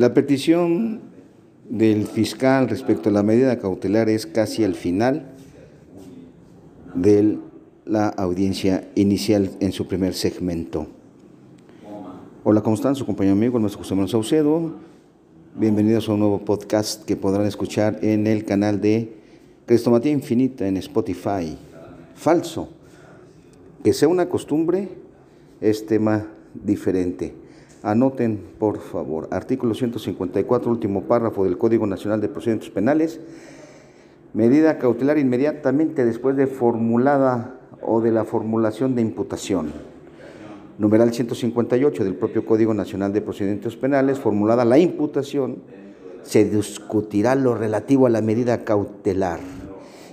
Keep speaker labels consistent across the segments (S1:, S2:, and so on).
S1: La petición del fiscal respecto a la medida cautelar es casi al final de la audiencia inicial en su primer segmento. Hola, ¿cómo están? Su compañero amigo, el maestro Manuel Saucedo. Bienvenidos a un nuevo podcast que podrán escuchar en el canal de Crestomatía Infinita en Spotify. Falso. Que sea una costumbre es tema diferente. Anoten, por favor, artículo 154, último párrafo del Código Nacional de Procedimientos Penales. Medida cautelar inmediatamente después de formulada o de la formulación de imputación. Numeral 158 del propio Código Nacional de Procedimientos Penales, formulada la imputación, se discutirá lo relativo a la medida cautelar.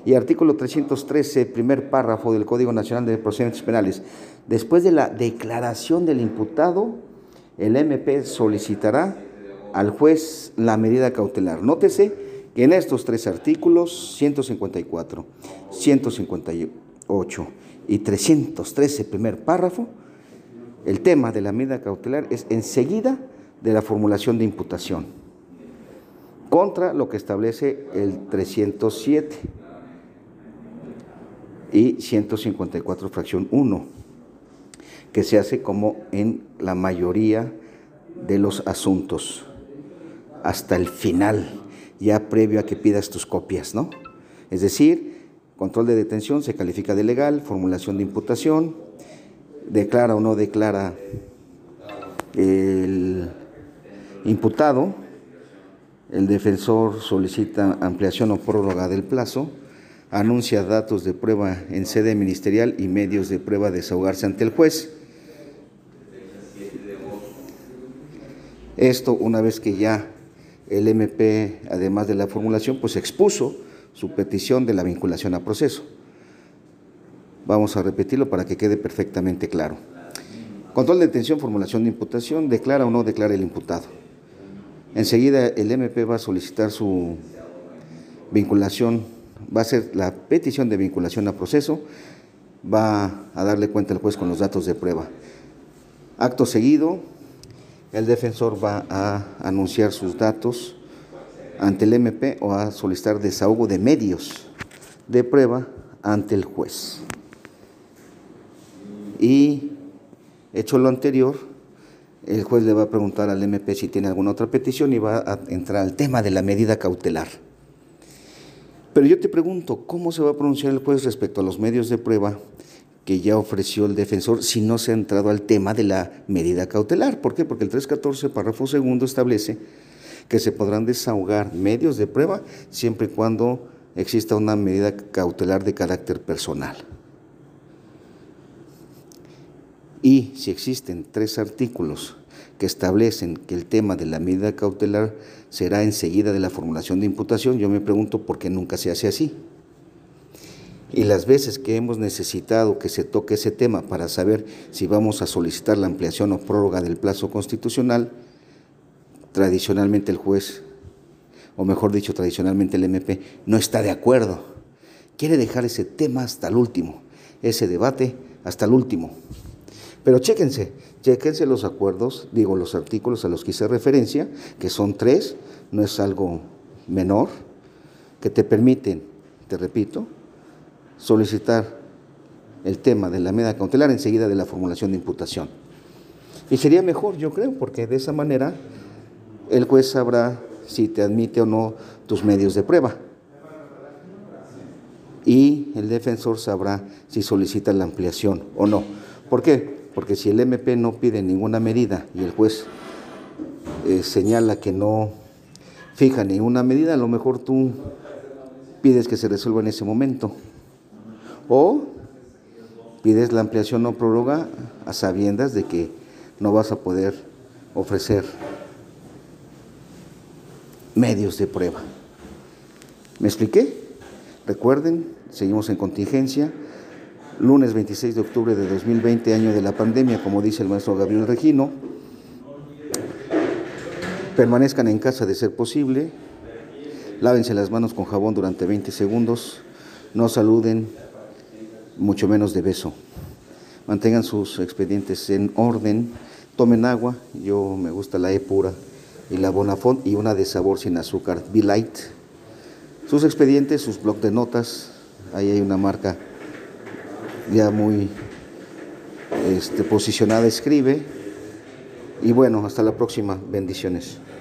S1: Y artículo 313, primer párrafo del Código Nacional de Procedimientos Penales. Después de la declaración del imputado, el MP solicitará al juez la medida cautelar. Nótese que en estos tres artículos, 154, 158 y 313, primer párrafo, el tema de la medida cautelar es enseguida de la formulación de imputación, contra lo que establece el 307 y 154, fracción 1 que se hace como en la mayoría de los asuntos, hasta el final, ya previo a que pidas tus copias, ¿no? Es decir, control de detención se califica de legal, formulación de imputación, declara o no declara el imputado, el defensor solicita ampliación o prórroga del plazo, anuncia datos de prueba en sede ministerial y medios de prueba desahogarse ante el juez. Esto una vez que ya el MP, además de la formulación, pues expuso su petición de la vinculación a proceso. Vamos a repetirlo para que quede perfectamente claro. Control de detención, formulación de imputación, declara o no declara el imputado. Enseguida el MP va a solicitar su vinculación, va a hacer la petición de vinculación a proceso, va a darle cuenta al juez con los datos de prueba. Acto seguido, el defensor va a anunciar sus datos ante el MP o a solicitar desahogo de medios de prueba ante el juez. Y hecho lo anterior, el juez le va a preguntar al MP si tiene alguna otra petición y va a entrar al tema de la medida cautelar. Pero yo te pregunto, ¿cómo se va a pronunciar el juez respecto a los medios de prueba que ya ofreció el defensor si no se ha entrado al tema de la medida cautelar. ¿Por qué? Porque el 314, párrafo segundo, establece que se podrán desahogar medios de prueba siempre y cuando exista una medida cautelar de carácter personal. Y si existen tres artículos que establecen que el tema de la medida cautelar será enseguida de la formulación de imputación, yo me pregunto por qué nunca se hace así. Y las veces que hemos necesitado que se toque ese tema para saber si vamos a solicitar la ampliación o prórroga del plazo constitucional, tradicionalmente el juez, o mejor dicho, tradicionalmente el MP, no está de acuerdo. Quiere dejar ese tema hasta el último, ese debate hasta el último. Pero chéquense, chéquense los acuerdos, digo los artículos a los que hice referencia, que son tres, no es algo menor, que te permiten, te repito, solicitar el tema de la medida cautelar enseguida de la formulación de imputación. Y sería mejor, yo creo, porque de esa manera el juez sabrá si te admite o no tus medios de prueba. Y el defensor sabrá si solicita la ampliación o no. ¿Por qué? Porque si el MP no pide ninguna medida y el juez eh, señala que no fija ninguna medida, a lo mejor tú pides que se resuelva en ese momento o pides la ampliación o prórroga a sabiendas de que no vas a poder ofrecer medios de prueba. ¿Me expliqué? Recuerden, seguimos en contingencia. Lunes 26 de octubre de 2020, año de la pandemia, como dice el maestro Gabriel Regino. Permanezcan en casa de ser posible. Lávense las manos con jabón durante 20 segundos. No saluden mucho menos de beso. Mantengan sus expedientes en orden, tomen agua, yo me gusta la E pura, y la Bonafont y una de sabor sin azúcar, Be Light. Sus expedientes, sus blocs de notas, ahí hay una marca ya muy este, posicionada, escribe. Y bueno, hasta la próxima, bendiciones.